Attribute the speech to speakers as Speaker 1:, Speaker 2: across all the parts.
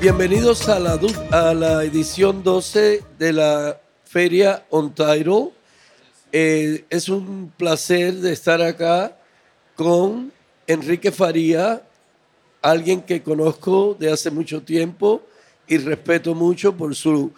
Speaker 1: bienvenidos a la, edición 12 de la Feria On Title. Eh, es un placer de estar acá con Enrique Faría, alguien que conozco de hace mucho tiempo y respeto mucho por su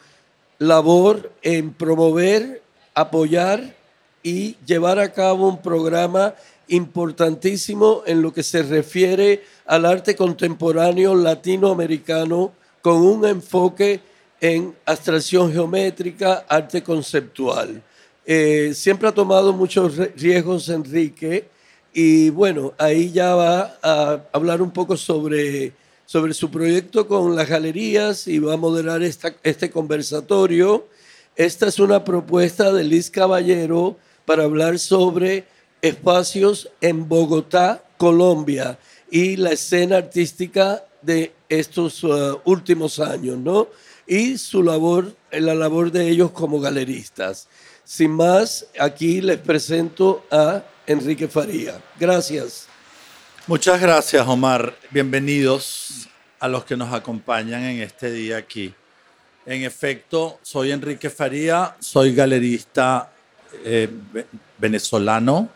Speaker 1: labor en promover, apoyar y llevar a cabo un programa importantísimo en lo que se refiere al arte contemporáneo latinoamericano con un enfoque en abstracción geométrica, arte conceptual. Eh, siempre ha tomado muchos riesgos Enrique y bueno, ahí ya va a hablar un poco sobre, sobre su proyecto con las galerías y va a moderar esta, este conversatorio. Esta es una propuesta de Liz Caballero para hablar sobre espacios en Bogotá, Colombia, y la escena artística de estos uh, últimos años, ¿no? Y su labor, la labor de ellos como galeristas. Sin más, aquí les presento a Enrique Faría. Gracias.
Speaker 2: Muchas gracias, Omar. Bienvenidos a los que nos acompañan en este día aquí. En efecto, soy Enrique Faría, soy galerista eh, venezolano,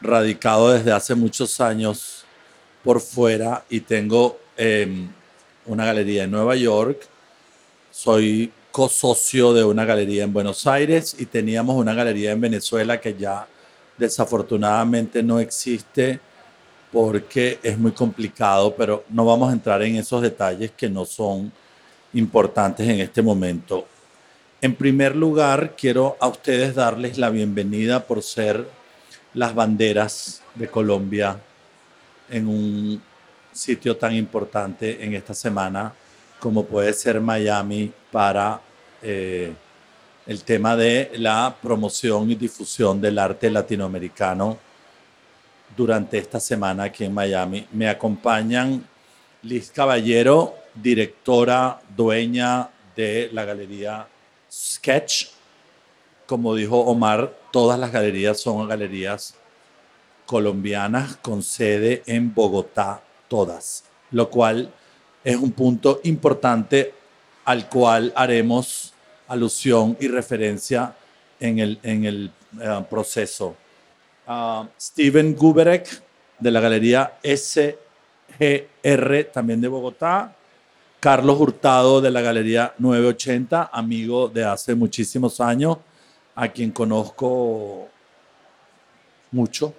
Speaker 2: radicado desde hace muchos años por fuera y tengo em, una galería en Nueva York. Soy co-socio de una galería en Buenos Aires y teníamos una galería en Venezuela que ya desafortunadamente no existe porque es muy complicado, pero no vamos a entrar en esos detalles que no son importantes en este momento. En primer lugar, quiero a ustedes darles la bienvenida por ser las banderas de Colombia en un sitio tan importante en esta semana como puede ser Miami para eh, el tema de la promoción y difusión del arte latinoamericano durante esta semana aquí en Miami. Me acompañan Liz Caballero, directora, dueña de la galería Sketch. Como dijo Omar, todas las galerías son galerías colombianas con sede en Bogotá, todas, lo cual es un punto importante al cual haremos alusión y referencia en el, en el eh, proceso. Uh, Steven Guberek, de la Galería SGR, también de Bogotá. Carlos Hurtado, de la Galería 980, amigo de hace muchísimos años, a quien conozco mucho.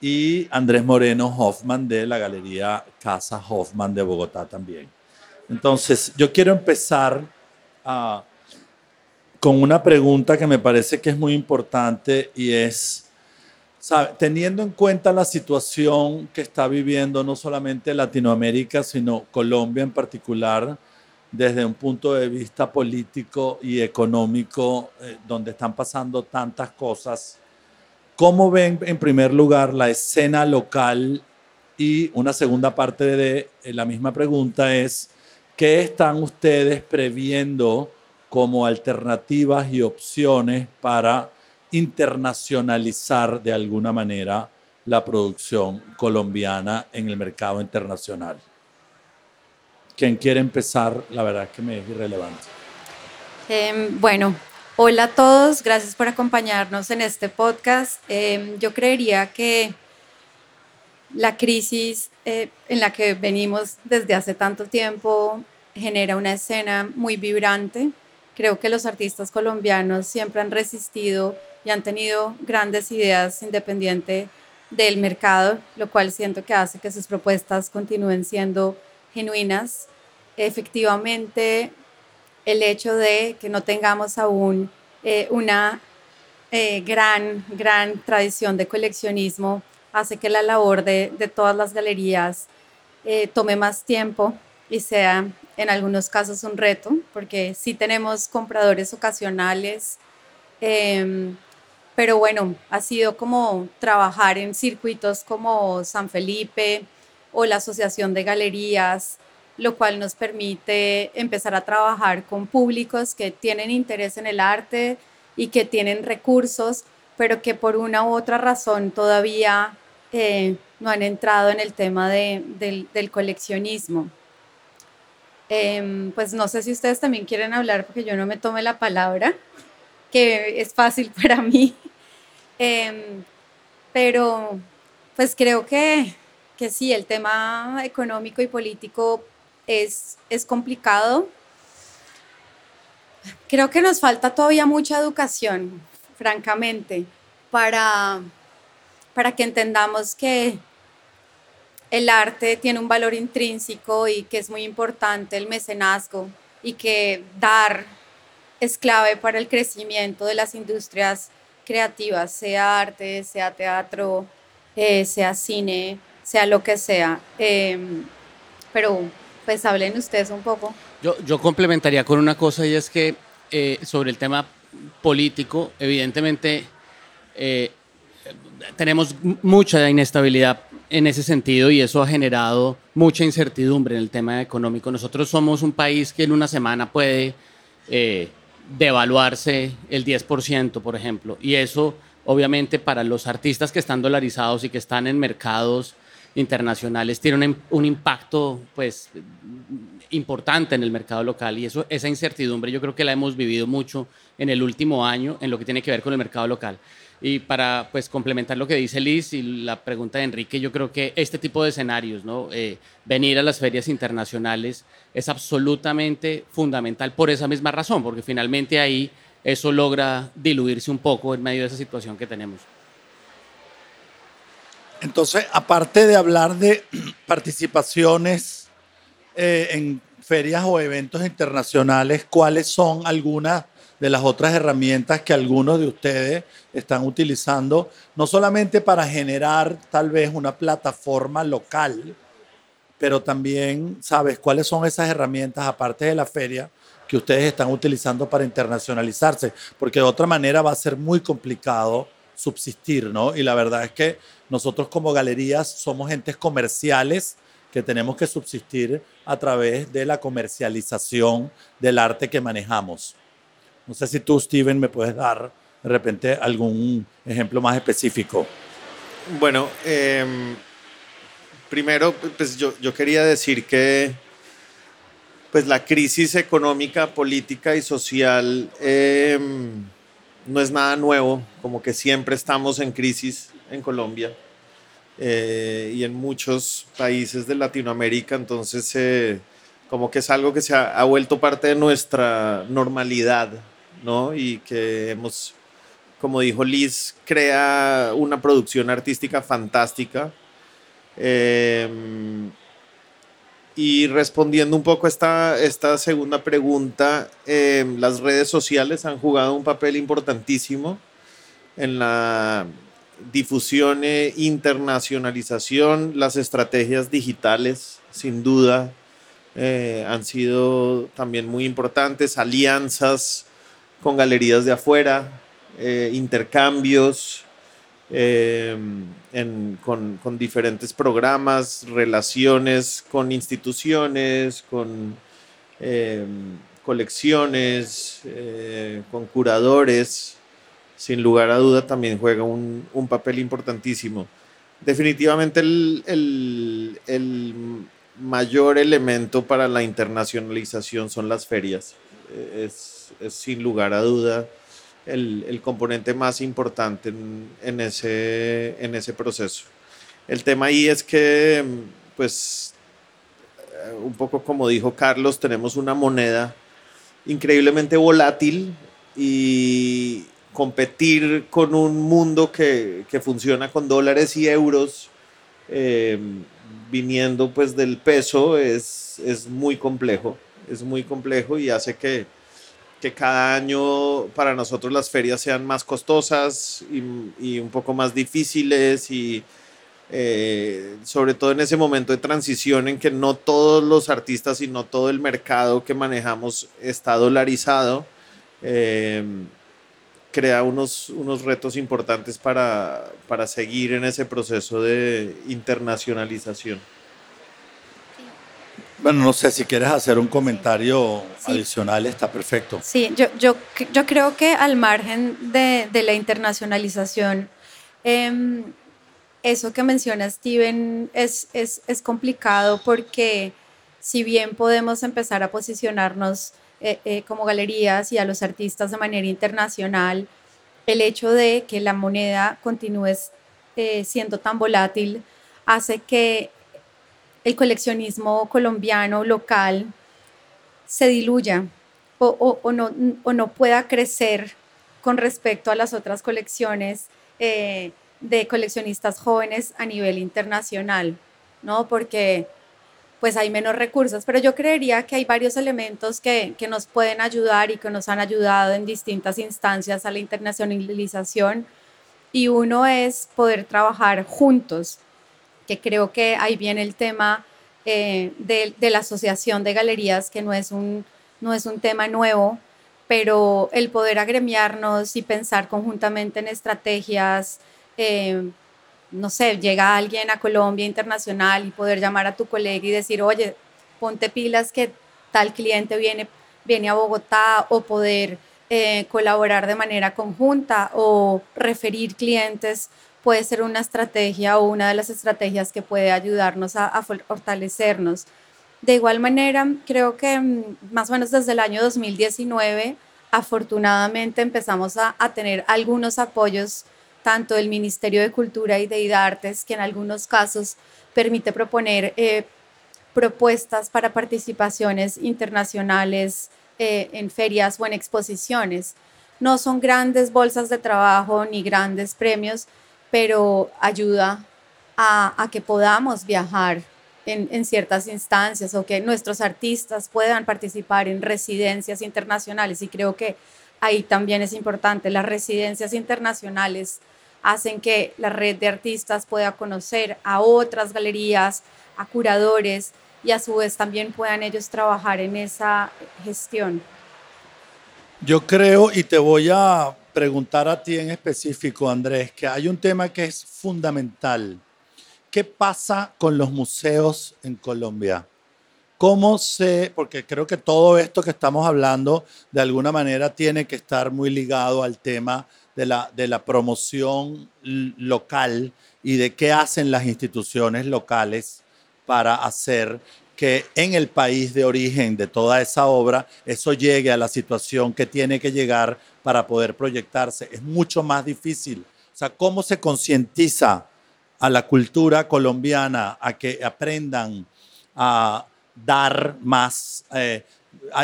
Speaker 2: Y Andrés Moreno Hoffman, de la Galería Casa Hoffman de Bogotá también. Entonces, yo quiero empezar a con una pregunta que me parece que es muy importante y es, teniendo en cuenta la situación que está viviendo no solamente Latinoamérica, sino Colombia en particular, desde un punto de vista político y económico, eh, donde están pasando tantas cosas, ¿cómo ven en primer lugar la escena local? Y una segunda parte de la misma pregunta es, ¿qué están ustedes previendo? como alternativas y opciones para internacionalizar de alguna manera la producción colombiana en el mercado internacional. ¿Quién quiere empezar? La verdad que me es irrelevante.
Speaker 3: Em, bueno, hola a todos, gracias por acompañarnos en este podcast. Em, yo creería que la crisis eh, en la que venimos desde hace tanto tiempo genera una escena muy vibrante Creo que los artistas colombianos siempre han resistido y han tenido grandes ideas independiente del mercado, lo cual siento que hace que sus propuestas continúen siendo genuinas. Efectivamente, el hecho de que no tengamos aún eh, una eh, gran, gran tradición de coleccionismo hace que la labor de, de todas las galerías eh, tome más tiempo y sea en algunos casos un reto, porque sí tenemos compradores ocasionales, em, pero bueno, ha sido como trabajar en circuitos como San Felipe o la Asociación de Galerías, lo cual nos permite empezar a trabajar con públicos que tienen interés en el arte y que tienen recursos, pero que por una u otra razón todavía eh, no han entrado en el tema del coleccionismo. Em, pues no sé si ustedes también quieren hablar porque yo no me tome la palabra, que es fácil para mí. Em, pero pues creo que, que sí, el tema económico y político es, es complicado. Creo que nos falta todavía mucha educación, francamente, para, para que entendamos que el arte tiene un valor intrínseco y que es muy importante el mecenazgo y que dar es clave para el crecimiento de las industrias creativas, sea arte, sea teatro, eh, sea cine, sea lo que sea. Em, pero pues hablen ustedes un poco.
Speaker 4: Yo, yo complementaría con una cosa y es que eh, sobre el tema político, evidentemente eh, tenemos mucha inestabilidad en ese sentido y eso ha generado mucha incertidumbre en el tema económico. Nosotros somos un país que en una semana puede eh, devaluarse el 10%, por ejemplo, y eso obviamente para los artistas que están dolarizados y que están en mercados internacionales tiene un, impacto pues importante en el mercado local y eso esa incertidumbre yo creo que la hemos vivido mucho en el último año en lo que tiene que ver con el mercado local. Y para pues, complementar lo que dice Liz y la pregunta de Enrique, yo creo que este tipo de escenarios, ¿no? Eh, venir a las ferias internacionales es absolutamente fundamental por esa misma razón, porque finalmente ahí eso logra diluirse un poco en medio de esa situación que tenemos.
Speaker 2: Entonces, aparte de hablar de participaciones eh, en ferias o eventos internacionales, ¿cuáles son algunas de las otras herramientas que algunos de ustedes están utilizando, no solamente para generar tal vez una plataforma local, pero también, ¿sabes cuáles son esas herramientas, aparte de la feria, que ustedes están utilizando para internacionalizarse? Porque de otra manera va a ser muy complicado subsistir, ¿no? Y la verdad es que nosotros como galerías somos gentes comerciales que tenemos que subsistir a través de la comercialización del arte que manejamos. No sé si tú, Steven, me puedes dar de repente algún ejemplo más específico.
Speaker 5: Bueno, em, primero, pues yo, yo, quería decir que pues la crisis económica, política y social em, no es nada nuevo, como que siempre estamos en crisis en Colombia eh, y en muchos países de Latinoamérica, entonces eh, como que es algo que se ha, vuelto parte de nuestra normalidad ¿no? Y que hemos, como dijo Liz, crea una producción artística fantástica. Em, y respondiendo un poco a esta, esta segunda pregunta, em, las redes sociales han jugado un papel importantísimo en la difusión e internacionalización, las estrategias digitales, sin duda, eh, han sido también muy importantes, alianzas con galerías de afuera, eh, intercambios eh, con, diferentes programas, relaciones con instituciones, con eh, colecciones, con curadores. Sin lugar a duda también juega un, papel importantísimo. Definitivamente el, mayor elemento para la internacionalización son las ferias. Es sin lugar a duda el, el componente más importante en, en, ese, en ese proceso. El tema ahí es que, pues, eh, un poco como dijo Carlos, tenemos una moneda increíblemente volátil y competir con un mundo que, que funciona con dólares y euros eh, viniendo pues del peso es, es muy complejo, es muy complejo y hace que, que cada año para nosotros las ferias sean más costosas y, un poco más difíciles y eh, sobre todo en ese momento de transición en que no todos los artistas y no todo el mercado que manejamos está dolarizado, eh, crea unos, unos retos importantes para, para seguir en ese proceso de internacionalización.
Speaker 2: Bueno, no sé si quieres hacer un comentario adicional, está perfecto.
Speaker 3: Sí, yo, yo, yo creo que al margen de, de la internacionalización, em, eso que menciona Steven es, es, es, complicado porque si bien podemos empezar a posicionarnos eh, eh, como galerías y a los artistas de manera internacional, el hecho de que la moneda continúe eh, siendo tan volátil hace que el coleccionismo colombiano local se diluya o, no, pueda crecer con respecto a las otras colecciones de coleccionistas jóvenes a nivel internacional, ¿no? Porque pues hay menos recursos, pero yo creería que hay varios elementos que, nos pueden ayudar y que nos han ayudado en distintas instancias a la internacionalización y uno es poder trabajar juntos, que creo que ahí viene el tema eh, de, de, la asociación de galerías, que no es, un, no es un tema nuevo, pero el poder agremiarnos y pensar conjuntamente en estrategias, eh, no sé, llega alguien a Colombia internacional y poder llamar a tu colega y decir, oye, ponte pilas que tal cliente viene, viene a Bogotá o poder eh, colaborar de manera conjunta o referir clientes puede ser una estrategia o una de las estrategias que puede ayudarnos a, fortalecernos. De igual manera, creo que mm, más o menos desde el año 2019, afortunadamente empezamos a, a tener algunos apoyos tanto el Ministerio de Cultura y de Artes, que en algunos casos permite proponer eh, propuestas para participaciones internacionales eh, en ferias o en exposiciones. No son grandes bolsas de trabajo ni grandes premios, pero ayuda a, que podamos viajar en, en, ciertas instancias o que nuestros artistas puedan participar en residencias internacionales. Y creo que ahí también es importante. Las residencias internacionales hacen que la red de artistas pueda conocer a otras galerías, a curadores y a su vez también puedan ellos trabajar en esa gestión.
Speaker 2: Yo creo, y te voy a preguntar a ti en específico, Andrés, que hay un tema que es fundamental. ¿Qué pasa con los museos en Colombia? ¿Cómo se, porque creo que todo esto que estamos hablando de alguna manera tiene que estar muy ligado al tema de la, de la promoción local y de qué hacen las instituciones locales para hacer que en el país de origen de toda esa obra eso llegue a la situación que tiene que llegar para poder proyectarse. Es mucho más difícil. O sea, ¿cómo se concientiza a la cultura colombiana a que aprendan a dar más? Eh,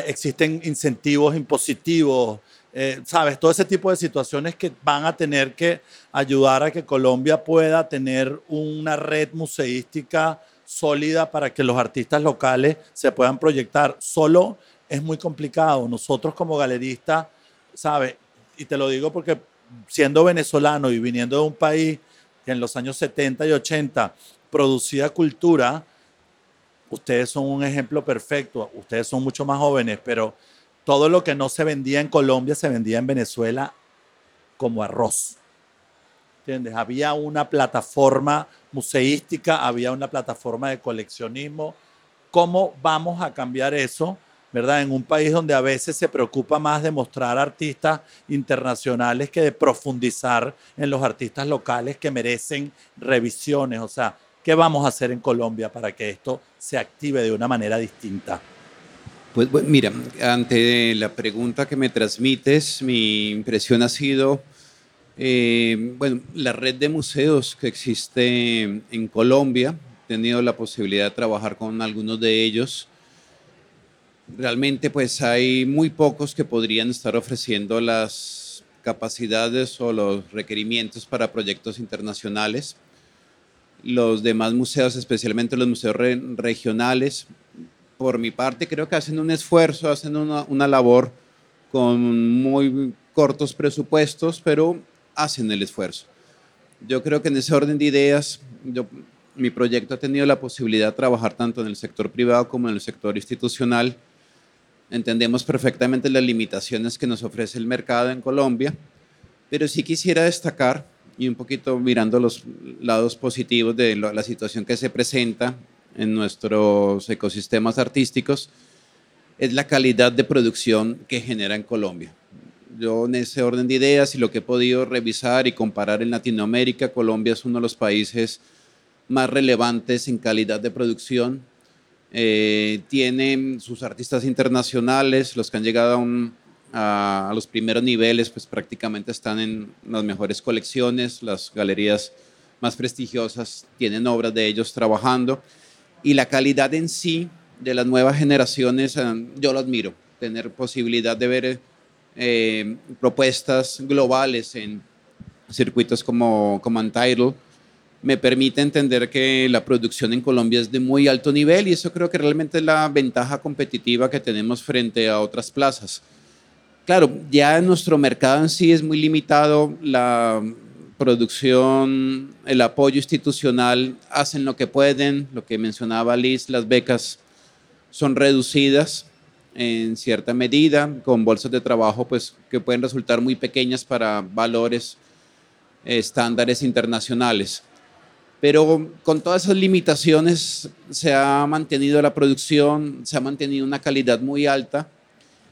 Speaker 2: existen incentivos impositivos, eh, ¿sabes? Todo ese tipo de situaciones que van a tener que ayudar a que Colombia pueda tener una red museística sólida para que los artistas locales se puedan proyectar. Solo es muy complicado. Nosotros como galeristas, ¿sabes? Y te lo digo porque siendo venezolano y viniendo de un país que en los años 70 y 80 producía cultura, ustedes son un ejemplo perfecto. Ustedes son mucho más jóvenes, pero todo lo que no se vendía en Colombia se vendía en Venezuela como arroz. ¿Entiendes? Había una plataforma museística, había una plataforma de coleccionismo. ¿Cómo vamos a cambiar eso? ¿Verdad? En un país donde a veces se preocupa más de mostrar artistas internacionales que de profundizar en los artistas locales que merecen revisiones. O sea, ¿qué vamos a hacer en Colombia para que esto se active de una manera distinta?
Speaker 6: Pues mira, ante la pregunta que me transmites, mi impresión ha sido, eh, bueno, la red de museos que existe en Colombia, he tenido la posibilidad de trabajar con algunos de ellos. Realmente pues hay muy pocos que podrían estar ofreciendo las capacidades o los requerimientos para proyectos internacionales. Los demás museos, especialmente los museos regionales, por mi parte, creo que hacen un esfuerzo, hacen una, labor con muy cortos presupuestos, pero hacen el esfuerzo. Yo creo que en ese orden de ideas, mi proyecto ha tenido la posibilidad de trabajar tanto en el sector privado como en el sector institucional. Entendemos perfectamente las limitaciones que nos ofrece el mercado en Colombia, pero sí quisiera destacar, y un poquito mirando los lados positivos de la situación que se presenta en nuestros ecosistemas artísticos es la calidad de producción que genera en Colombia. Yo en ese orden de ideas y lo que he podido revisar y comparar en Latinoamérica, Colombia es uno de los países más relevantes en calidad de producción. Eh, tiene sus artistas internacionales, los que han llegado a, a, los primeros niveles, pues prácticamente están en las mejores colecciones, las galerías más prestigiosas tienen obras de ellos trabajando y la calidad en sí de las nuevas generaciones, eh, yo lo admiro, tener posibilidad de ver eh, propuestas globales en circuitos como, como Untitled, me permite entender que la producción en Colombia es de muy alto nivel y eso creo que realmente es la ventaja competitiva que tenemos frente a otras plazas. Claro, ya nuestro mercado en sí es muy limitado, la producción, el apoyo institucional, hacen lo que pueden, lo que mencionaba Liz, las becas son reducidas en cierta medida, con bolsas de trabajo pues, que pueden resultar muy pequeñas para valores estándares internacionales. Pero con todas esas limitaciones se ha mantenido la producción, se ha mantenido una calidad muy alta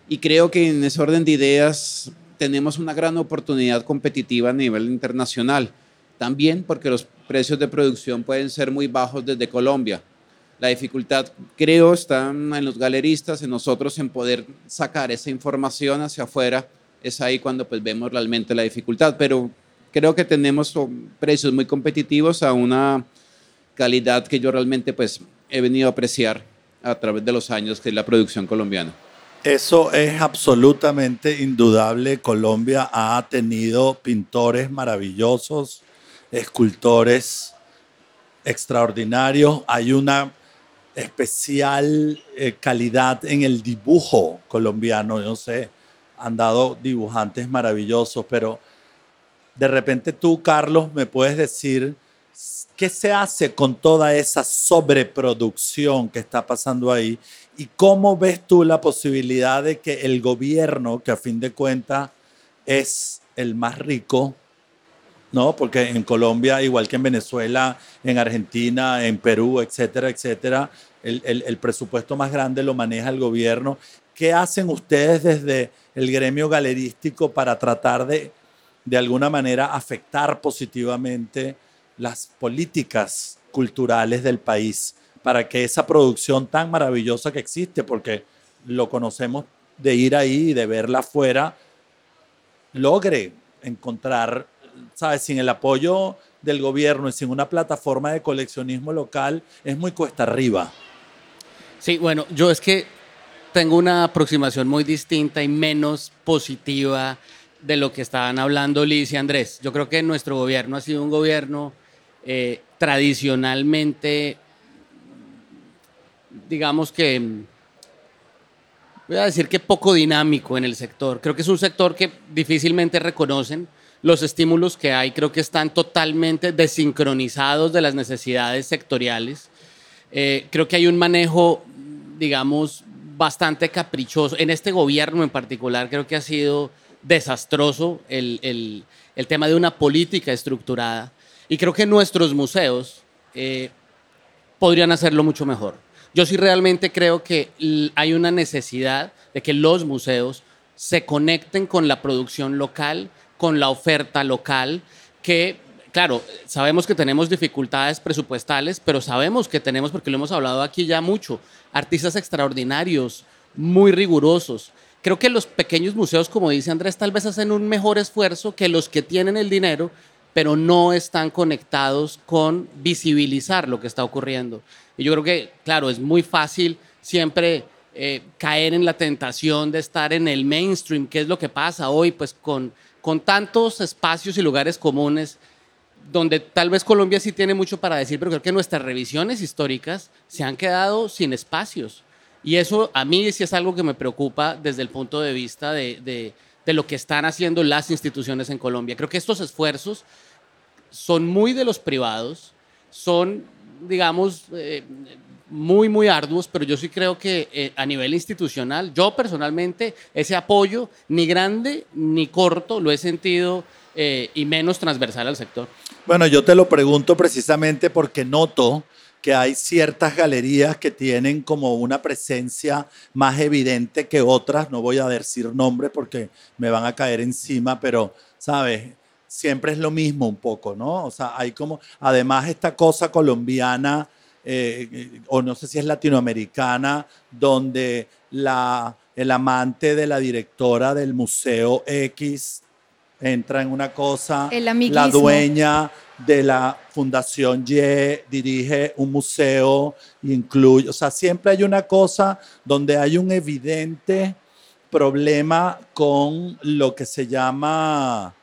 Speaker 6: y creo que en ese orden de ideas tenemos una gran oportunidad competitiva a nivel internacional. También porque los precios de producción pueden ser muy bajos desde Colombia. La dificultad, creo, está en los galeristas, en nosotros, en poder sacar esa información hacia afuera. Es ahí cuando pues, vemos realmente la dificultad. Pero creo que tenemos precios muy competitivos a una calidad que yo realmente pues, he venido a apreciar a través de los años, que es la producción colombiana.
Speaker 2: Eso es absolutamente indudable. Colombia ha tenido pintores maravillosos, escultores extraordinarios. Hay una especial eh, calidad en el dibujo colombiano. No sé, han dado dibujantes maravillosos, pero de repente tú, Carlos, me puedes decir qué se hace con toda esa sobreproducción que está pasando ahí y cómo ves tú la posibilidad de que el gobierno, que a fin de cuentas es el más rico, ¿no? Porque en Colombia, igual que en Venezuela, en Argentina, en Perú, etcétera, etcétera, el, el, presupuesto más grande lo maneja el gobierno. ¿Qué hacen ustedes desde el gremio galerístico para tratar de, de alguna manera, afectar positivamente las políticas culturales del país para que esa producción tan maravillosa que existe, porque lo conocemos de ir ahí y de verla afuera, logre encontrar ¿sabes? Sin el apoyo del gobierno y sin una plataforma de coleccionismo local, es muy cuesta arriba.
Speaker 4: Sí, bueno, yo es que tengo una aproximación muy distinta y menos positiva de lo que estaban hablando Liz y Andrés. Yo creo que nuestro gobierno ha sido un gobierno eh, tradicionalmente, digamos que, voy a decir que poco dinámico en el sector. Creo que es un sector que difícilmente reconocen los estímulos que hay creo que están totalmente desincronizados de las necesidades sectoriales. Eh, creo que hay un manejo, digamos, bastante caprichoso. En este gobierno en particular creo que ha sido desastroso el, el, el tema de una política estructurada. Y creo que nuestros museos eh, podrían hacerlo mucho mejor. Yo sí realmente creo que hay una necesidad de que los museos se conecten con la producción local, con la oferta local, que, claro, sabemos que tenemos dificultades presupuestales, pero sabemos que tenemos, porque lo hemos hablado aquí ya mucho, artistas extraordinarios, muy rigurosos. Creo que los pequeños museos, como dice Andrés, tal vez hacen un mejor esfuerzo que los que tienen el dinero, pero no están conectados con visibilizar lo que está ocurriendo. Y yo creo que, claro, es muy fácil siempre eh, caer en la tentación de estar en el mainstream, que es lo que pasa hoy, pues con con tantos espacios y lugares comunes, donde tal vez Colombia sí tiene mucho para decir, pero creo que nuestras revisiones históricas se han quedado sin espacios. Y eso a mí sí es algo que me preocupa desde el punto de vista de, lo que están haciendo las instituciones en Colombia. Creo que estos esfuerzos son muy de los privados, son, digamos, eh, muy, muy arduos, pero yo sí creo que eh, a nivel institucional, yo personalmente, ese apoyo, ni grande ni corto, lo he sentido eh, y menos transversal al sector.
Speaker 2: Bueno, yo te lo pregunto precisamente porque noto que hay ciertas galerías que tienen como una presencia más evidente que otras, no voy a decir nombres porque me van a caer encima, pero, ¿sabes? Siempre es lo mismo un poco, ¿no? O sea, hay como, además esta cosa colombiana eh, o no sé si es latinoamericana, donde la, el amante de la directora del Museo X entra en una cosa,
Speaker 3: El
Speaker 2: la dueña de la Fundación Y dirige un museo, incluye, o sea, siempre hay una cosa donde hay un evidente problema con lo que se llama,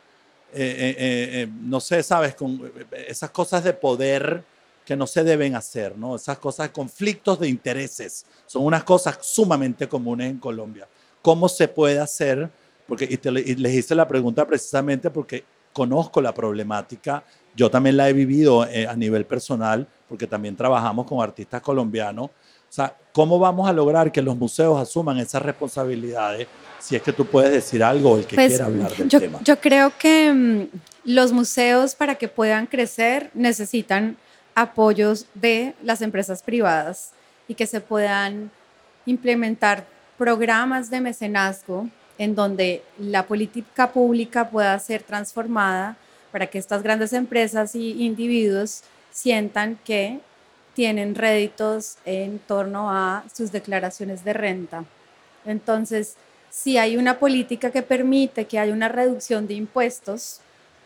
Speaker 2: eh, eh, no sé, sabes, con esas cosas de poder que no se deben hacer, ¿no? Esas cosas, conflictos de intereses, son unas cosas sumamente comunes en Colombia. ¿Cómo se puede hacer? Porque, y, te- y les hice la pregunta precisamente porque conozco la problemática, yo también la he vivido eh, a nivel personal, porque también trabajamos con artistas colombianos. O sea, ¿cómo vamos a lograr que los museos asuman esas responsabilidades? Si es que tú puedes decir algo, el que
Speaker 3: Pues,
Speaker 2: quiera hablar del
Speaker 3: yo,
Speaker 2: tema.
Speaker 3: yo creo que mm, los museos para que puedan crecer necesitan apoyos de las empresas privadas y que se puedan implementar programas de mecenazgo en donde la política pública pueda ser transformada para que estas grandes empresas y individuos sientan que tienen réditos en torno a sus declaraciones de renta. Entonces, si hay una política que permite que haya una reducción de impuestos,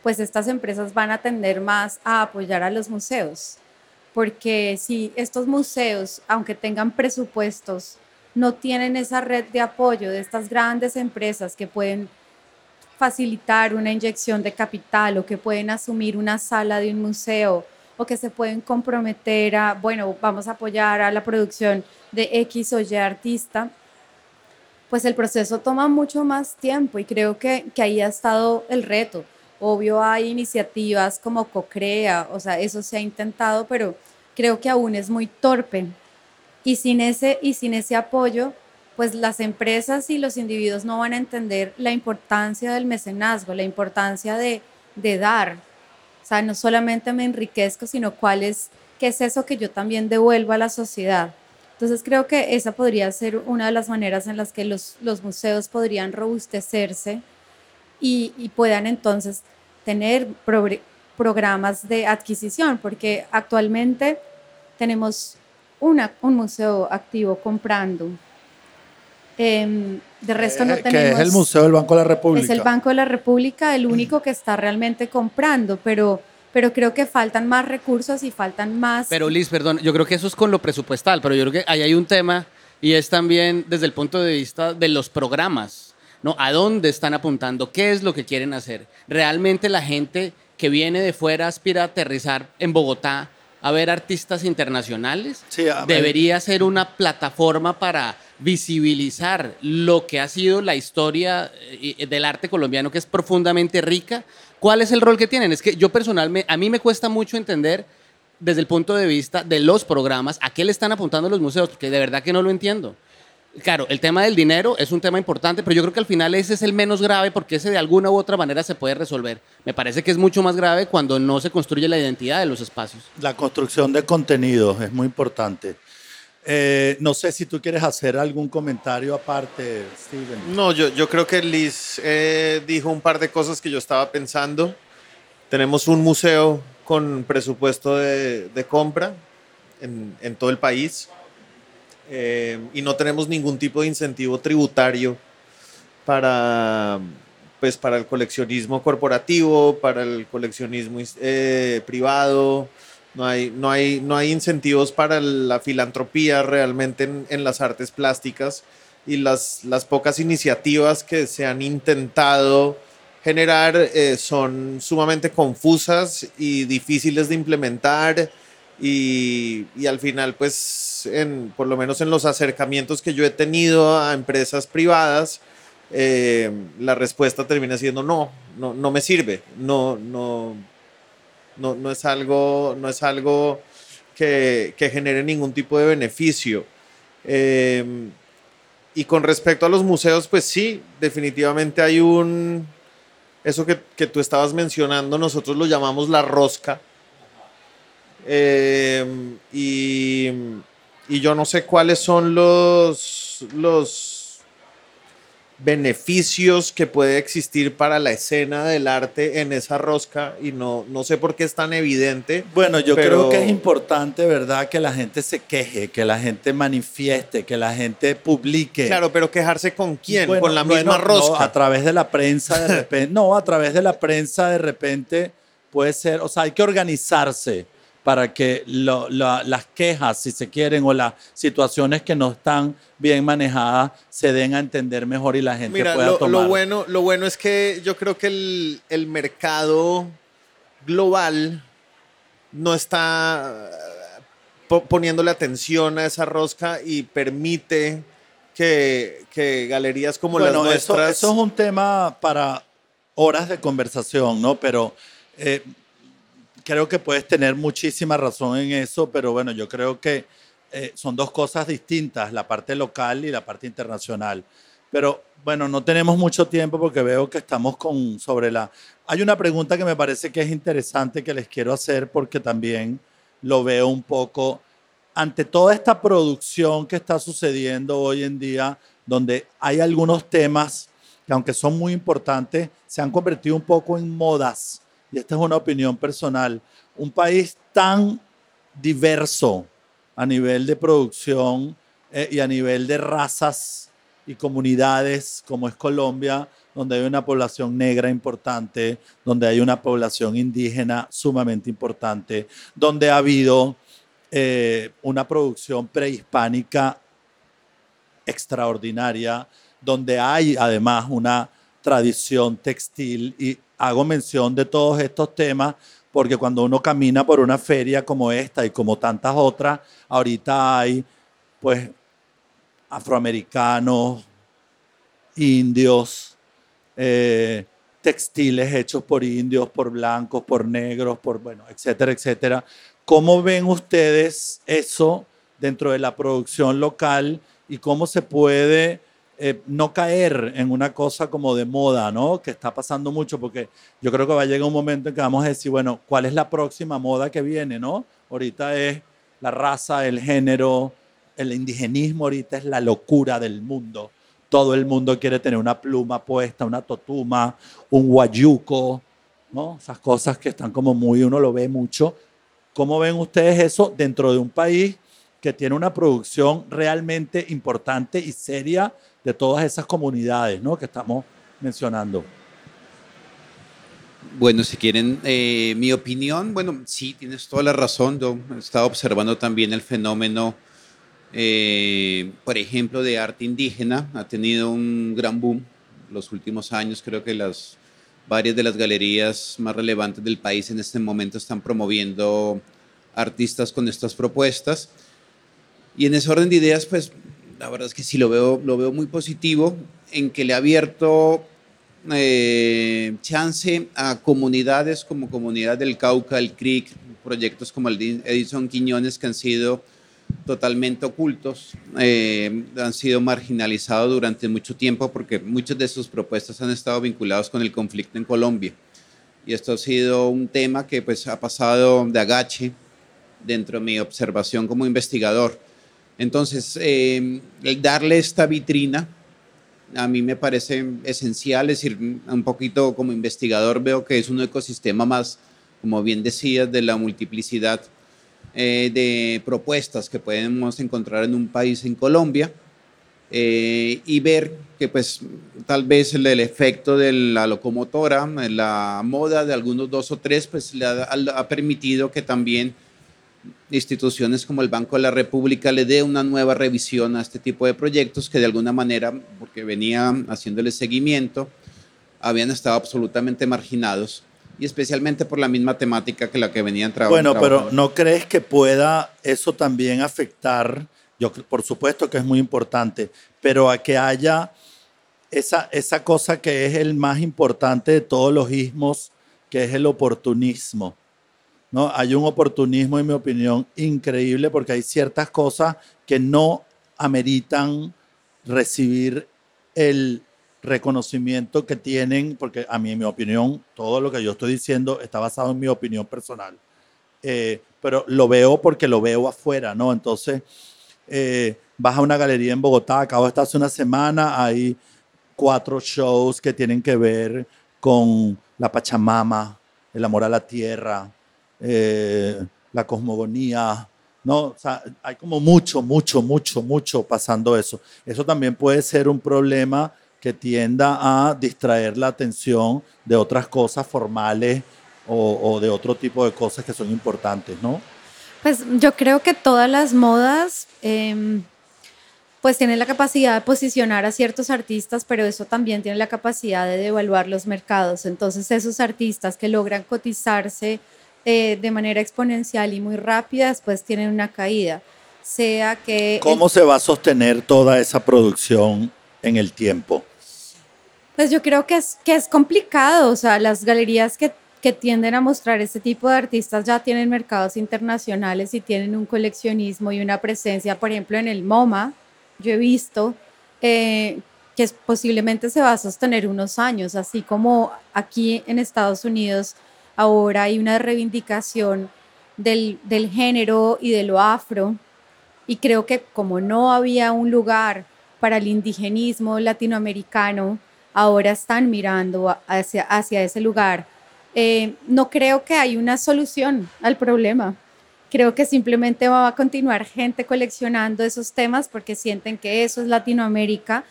Speaker 3: pues estas empresas van a tender más a apoyar a los museos. Porque si estos museos, aunque tengan presupuestos, no tienen esa red de apoyo de estas grandes empresas que pueden facilitar una inyección de capital o que pueden asumir una sala de un museo o que se pueden comprometer a, bueno, vamos a apoyar a la producción de X o Y artista, pues el proceso toma mucho más tiempo y creo que, que ahí ha estado el reto. Obvio hay iniciativas como CoCrea, o sea, eso se ha intentado, pero creo que aún es muy torpe. Y sin ese, y sin ese apoyo, pues las empresas y los individuos no van a entender la importancia del mecenazgo, la importancia de, de dar. O sea, no solamente me enriquezco, sino cuál es, qué es eso que yo también devuelvo a la sociedad. Entonces creo que esa podría ser una de las maneras en las que los, los museos podrían robustecerse y, y puedan entonces tener progr- programas de adquisición, porque actualmente tenemos una, un museo activo comprando. Em, de resto no
Speaker 2: Eh,
Speaker 3: tenemos...
Speaker 2: que es el Museo del Banco de la República.
Speaker 3: Es el Banco de la República el único que está realmente comprando, pero, pero creo que faltan más recursos y faltan más...
Speaker 4: Pero Liz, perdón, yo creo que eso es con lo presupuestal, pero yo creo que ahí hay un tema y es también desde el punto de vista de los programas, ¿no? ¿A dónde están apuntando? ¿Qué es lo que quieren hacer? ¿Realmente la gente que viene de fuera aspira a aterrizar en Bogotá a ver artistas internacionales?
Speaker 2: Sí.
Speaker 4: Debería ser una plataforma para visibilizar lo que ha sido la historia eh, del arte colombiano, que es profundamente rica. ¿Cuál es el rol que tienen? Es que yo personalmente, a mí me cuesta mucho entender desde el punto de vista de los programas, a qué le están apuntando los museos, porque de verdad que no lo entiendo. Claro, el tema del dinero es un tema importante, pero yo creo que al final ese es el menos grave porque ese de alguna u otra manera se puede resolver. Me parece que es mucho más grave cuando no se construye la identidad de los espacios.
Speaker 2: La construcción de contenidos es muy importante. Eh, no sé si tú quieres hacer algún comentario aparte, Steven.
Speaker 5: No, yo, yo creo que Liz eh, dijo un par de cosas que yo estaba pensando. Tenemos un museo con presupuesto de, de compra en, en todo el país eh, y no tenemos ningún tipo de incentivo tributario para, pues, para el coleccionismo corporativo, para el coleccionismo eh, privado. No hay, no, hay, no hay incentivos para la filantropía realmente en, en las artes plásticas y las, las pocas iniciativas que se han intentado generar eh, son sumamente confusas y difíciles de implementar y, y al final pues en, por lo menos en los acercamientos que yo he tenido a empresas privadas eh, la respuesta termina siendo no, no, no me sirve, no, no, no, no es algo, no es algo que, que genere ningún tipo de beneficio. Eh, y con respecto a los museos, pues sí, definitivamente hay un... Eso que, que tú estabas mencionando, nosotros lo llamamos la rosca. Eh, y, y yo no sé cuáles son los, los, beneficios que puede existir para la escena del arte en esa rosca y no, no sé por qué es tan evidente.
Speaker 2: Bueno, yo
Speaker 5: pero-
Speaker 2: creo que es importante, ¿verdad? Que la gente se queje, que la gente manifieste, que la gente publique.
Speaker 5: Claro, pero quejarse con quién,
Speaker 2: Bueno,
Speaker 5: con la
Speaker 2: bueno,
Speaker 5: misma
Speaker 2: no,
Speaker 5: rosca.
Speaker 2: a través de la prensa de repente. no, a través de la prensa de repente puede ser, o sea, hay que organizarse para que lo- las quejas, si se quieren, o las situaciones que no están bien manejadas se den a entender mejor y la gente
Speaker 5: Mira,
Speaker 2: pueda
Speaker 5: lo,
Speaker 2: tomar.
Speaker 5: lo bueno, lo bueno es que yo creo que el, el mercado global no está eh, po- poniéndole atención a esa rosca y permite que, que galerías como
Speaker 2: bueno,
Speaker 5: las
Speaker 2: eso,
Speaker 5: nuestras...
Speaker 2: eso es un tema para horas de conversación, ¿no? Pero eh, creo que puedes tener muchísima razón en eso, pero bueno, yo creo que eh, son dos cosas distintas, la parte local y la parte internacional. Pero bueno, no tenemos mucho tiempo porque veo que estamos con sobre la... Hay una pregunta que me parece que es interesante que les quiero hacer porque también lo veo un poco ante toda esta producción que está sucediendo hoy en día, donde hay algunos temas que aunque son muy importantes, se han convertido un poco en modas. Y esta es una opinión personal. Un país tan diverso a nivel de producción eh, y a nivel de razas y comunidades como es Colombia, donde hay una población negra importante, donde hay una población indígena sumamente importante, donde ha habido eh, una producción prehispánica extraordinaria, donde hay además una tradición textil y hago mención de todos estos temas porque cuando uno camina por una feria como esta y como tantas otras, ahorita hay pues afroamericanos, indios, eh, textiles hechos por indios, por blancos, por negros, por bueno, etcétera, etcétera. ¿Cómo ven ustedes eso dentro de la producción local y cómo se puede eh, no caer en una cosa como de moda, ¿no? Que está pasando mucho porque yo creo que va a llegar un momento en que vamos a decir, bueno, ¿cuál es la próxima moda que viene, ¿no? Ahorita es la raza, el género, el indigenismo ahorita es la locura del mundo. Todo el mundo quiere tener una pluma puesta, una totuma, un guayuco, ¿no? Esas cosas que están como muy, uno lo ve mucho. ¿Cómo ven ustedes eso dentro de un país que tiene una producción realmente importante y seria de todas esas comunidades ¿no? que estamos mencionando?
Speaker 6: Bueno, si quieren eh, mi opinión, bueno, sí, tienes toda la razón. Yo he estado observando también el fenómeno, eh, por ejemplo, de arte indígena. Ha tenido un gran boom los últimos años. Creo que las varias de las galerías más relevantes del país en este momento están promoviendo artistas con estas propuestas. Y en ese orden de ideas, pues la verdad es que sí lo veo, lo veo muy positivo en que le ha abierto eh, chance a comunidades como Comunidad del Cauca, el CRIC, proyectos como el Edison Quiñones que han sido totalmente ocultos, eh, han sido marginalizados durante mucho tiempo porque muchas de sus propuestas han estado vinculados con el conflicto en Colombia. Y esto ha sido un tema que pues ha pasado de agache dentro de mi observación como investigador. Entonces, eh, el darle esta vitrina a mí me parece esencial, es decir, un poquito como investigador veo que es un ecosistema más, como bien decías, de la multiplicidad eh, de propuestas que podemos encontrar en un país en Colombia eh, y ver que pues tal vez el, efecto de la locomotora, la moda de algunos dos o tres, pues ha permitido que también instituciones como el Banco de la República le dé una nueva revisión a este tipo de proyectos que de alguna manera, porque venían haciéndole seguimiento, habían estado absolutamente marginados y especialmente por la misma temática que la que venían trabajando.
Speaker 2: Bueno, pero ¿no crees que pueda eso también afectar? Yo, por supuesto que es muy importante, pero a que haya esa, esa cosa que es el más importante de todos los ismos, que es el oportunismo. ¿No? Hay un oportunismo, en mi opinión, increíble porque hay ciertas cosas que no ameritan recibir el reconocimiento que tienen, porque a mí, en mi opinión, todo lo que yo estoy diciendo está basado en mi opinión personal. Eh, pero lo veo porque lo veo afuera, ¿no? Entonces, eh, vas a una galería en Bogotá, acabo de estar hace una semana, hay cuatro shows que tienen que ver con la Pachamama, el amor a la tierra, eh, la cosmogonía, ¿no? O sea, hay como mucho, mucho, mucho, mucho pasando eso. Eso también puede ser un problema que tienda a distraer la atención de otras cosas formales o, de otro tipo de cosas que son importantes, ¿no?
Speaker 3: Pues yo creo que todas las modas em, pues tienen la capacidad de posicionar a ciertos artistas, pero eso también tiene la capacidad de devaluar los mercados. Entonces esos artistas que logran cotizarse eh, de manera exponencial y muy rápida, después tienen una caída. Sea que...
Speaker 2: ¿Cómo se va a sostener toda esa producción en el tiempo?
Speaker 3: Pues yo creo que es, que es complicado, o sea, las galerías que, que tienden a mostrar este tipo de artistas ya tienen mercados internacionales y tienen un coleccionismo y una presencia, por ejemplo, en el MoMA, yo he visto eh, que posiblemente se va a sostener unos años, así como aquí en Estados Unidos ahora hay una reivindicación del, del género y de lo afro, y creo que como no había un lugar para el indigenismo latinoamericano, ahora están mirando hacia, hacia ese lugar. Eh, no creo que hay una solución al problema. Creo que simplemente va a continuar gente coleccionando esos temas porque sienten que eso es Latinoamérica,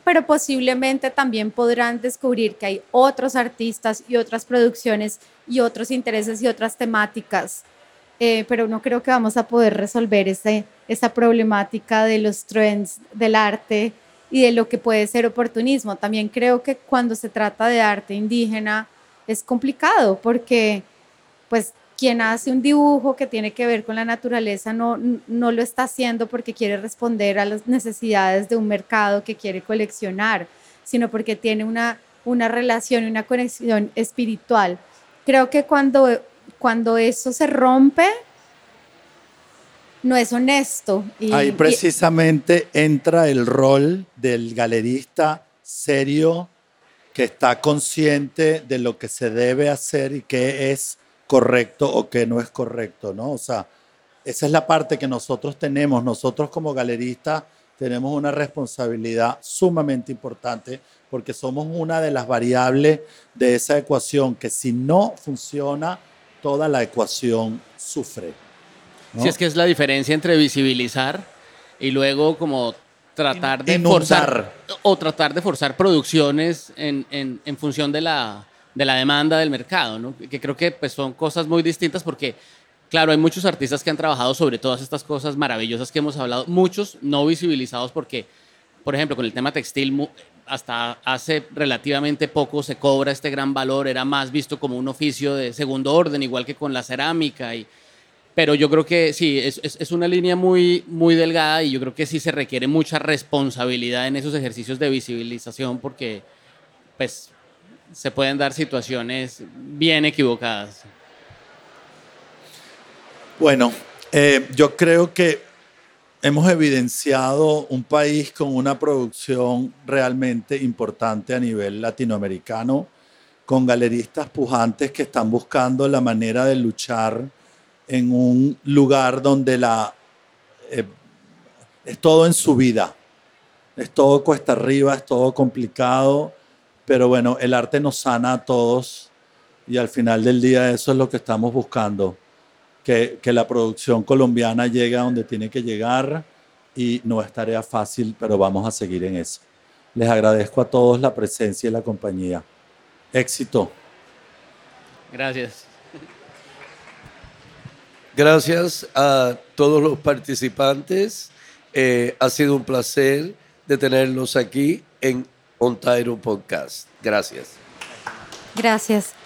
Speaker 3: pero posiblemente también podrán descubrir que hay otros artistas y otras producciones y otros intereses y otras temáticas. Eh, pero no creo que vamos a poder resolver ese, esa problemática de los trends del arte y de lo que puede ser oportunismo. También creo que cuando se trata de arte indígena es complicado porque pues quien hace un dibujo que tiene que ver con la naturaleza no, no lo está haciendo porque quiere responder a las necesidades de un mercado que quiere coleccionar, sino porque tiene una, una relación, una conexión espiritual. Creo que cuando, cuando eso se rompe, no es honesto.
Speaker 2: Y, Ahí precisamente entra el rol del galerista serio que está consciente de lo que se debe hacer y qué es correcto o qué no es correcto, ¿no? O sea, esa es la parte que nosotros tenemos. Nosotros como galeristas tenemos una responsabilidad sumamente importante porque somos una de las variables de esa ecuación que si no funciona, toda la ecuación sufre.
Speaker 4: Si es que es la diferencia entre visibilizar y luego como tratar de forzar o tratar de forzar producciones en, en, en, función de la, de la demanda del mercado, ¿no? que creo que pues, son cosas muy distintas porque, claro, hay muchos artistas que han trabajado sobre todas estas cosas maravillosas que hemos hablado, muchos no visibilizados porque, por ejemplo, con el tema textil, hasta hace relativamente poco se cobra este gran valor, era más visto como un oficio de segundo orden, igual que con la cerámica y pero yo creo que sí, es, es, una línea muy, muy delgada y yo creo que sí se requiere mucha responsabilidad en esos ejercicios de visibilización porque pues, se pueden dar situaciones bien equivocadas.
Speaker 2: Bueno, eh, yo creo que hemos evidenciado un país con una producción realmente importante a nivel latinoamericano, con galeristas pujantes que están buscando la manera de luchar en un lugar donde la, eh, es todo en su vida, es todo cuesta arriba, es todo complicado, pero bueno, el arte nos sana a todos y al final del día eso es lo que estamos buscando, que, que la producción colombiana llegue a donde tiene que llegar y no es tarea fácil, pero vamos a seguir en eso. Les agradezco a todos la presencia y la compañía. Éxito.
Speaker 4: Gracias.
Speaker 1: Gracias a todos los participantes. Eh, ha sido un placer de tenerlos aquí en Ontario Podcast. Gracias.
Speaker 3: Gracias.